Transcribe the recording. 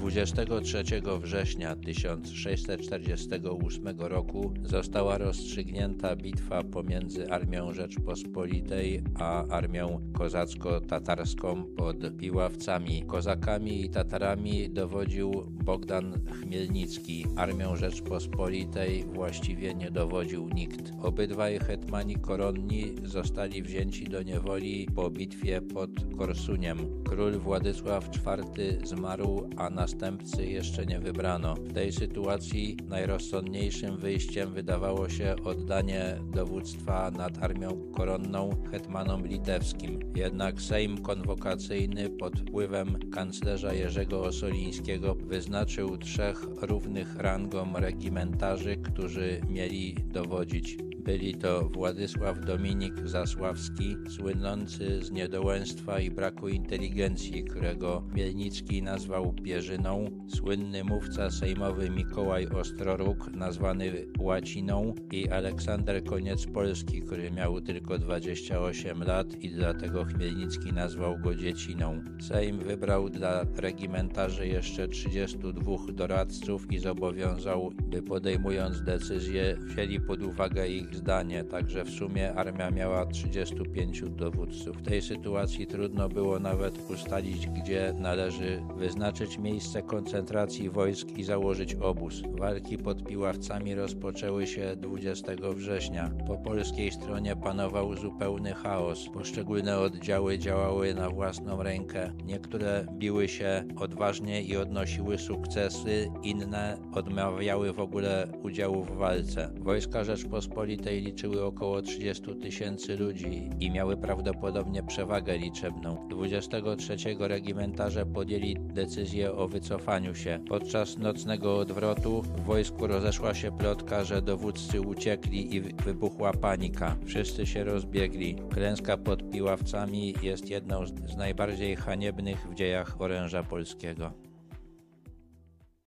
23 września 1648 roku została rozstrzygnięta bitwa pomiędzy Armią Rzeczpospolitej a Armią Kozacko-Tatarską pod Piławcami. Kozakami i Tatarami dowodził Bogdan Chmielnicki. Armią Rzeczpospolitej właściwie nie dowodził nikt. Obydwaj hetmani koronni zostali wzięci do niewoli po bitwie pod Korsuniem. Król Władysław IV zmarł, a następcy jeszcze nie wybrano. W tej sytuacji najrozsądniejszym wyjściem wydawało się oddanie dowództwa nad armią koronną hetmanom litewskim. Jednak Sejm konwokacyjny pod wpływem kanclerza Jerzego Osolińskiego wyznaczył trzech równych rangom regimentarzy, którzy mieli dowodzić. Byli to Władysław Dominik Zasławski, słynący z niedołęstwa i braku inteligencji, którego Mielnicki nazwał pierzyną, słynny mówca sejmowy Mikołaj Ostroruk, nazwany łaciną i Aleksander Koniec Polski, który miał tylko 28 lat i dlatego Chmielnicki nazwał go dzieciną. Sejm wybrał dla regimentarzy jeszcze 32 doradców i zobowiązał, by podejmując decyzje wzięli pod uwagę ich zdanie, także w sumie armia miała 35 dowódców. W tej sytuacji trudno było nawet ustalić, gdzie należy wyznaczyć miejsce koncentracji wojsk i założyć obóz. Walki pod Piławcami rozpoczęły się 20 września. Po polskiej stronie panował zupełny chaos. Poszczególne oddziały działały na własną rękę. Niektóre biły się odważnie i odnosiły sukcesy, inne odmawiały w ogóle udziału w walce. Wojska Rzeczpospolitej liczyły około 30 tysięcy ludzi i miały prawdopodobnie przewagę liczebną. 23 regimentarze podjęli decyzję o wycofaniu się. Podczas nocnego odwrotu w wojsku rozeszła się plotka, że dowódcy uciekli i wybuchła panika. Wszyscy się rozbiegli. Klęska pod Piławcami jest jedną z najbardziej haniebnych w dziejach oręża polskiego.